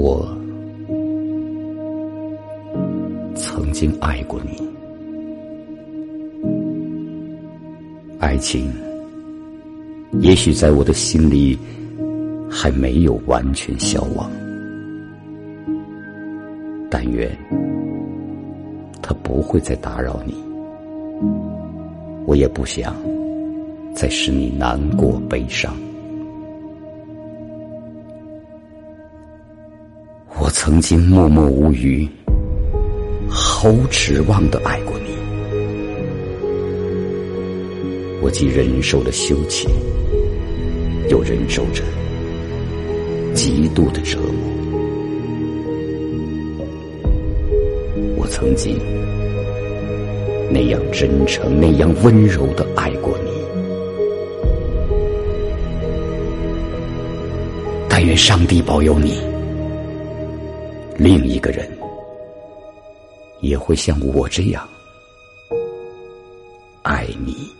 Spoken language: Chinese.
我曾经爱过你，爱情也许在我的心里还没有完全消亡，但愿它不会再打扰你，我也不想再使你难过悲伤。曾经默默无语、毫无指望的爱过你，我既忍受了羞怯，又忍受着极度的折磨。我曾经那样真诚、那样温柔的爱过你，但愿上帝保佑你。另一个人也会像我这样爱你。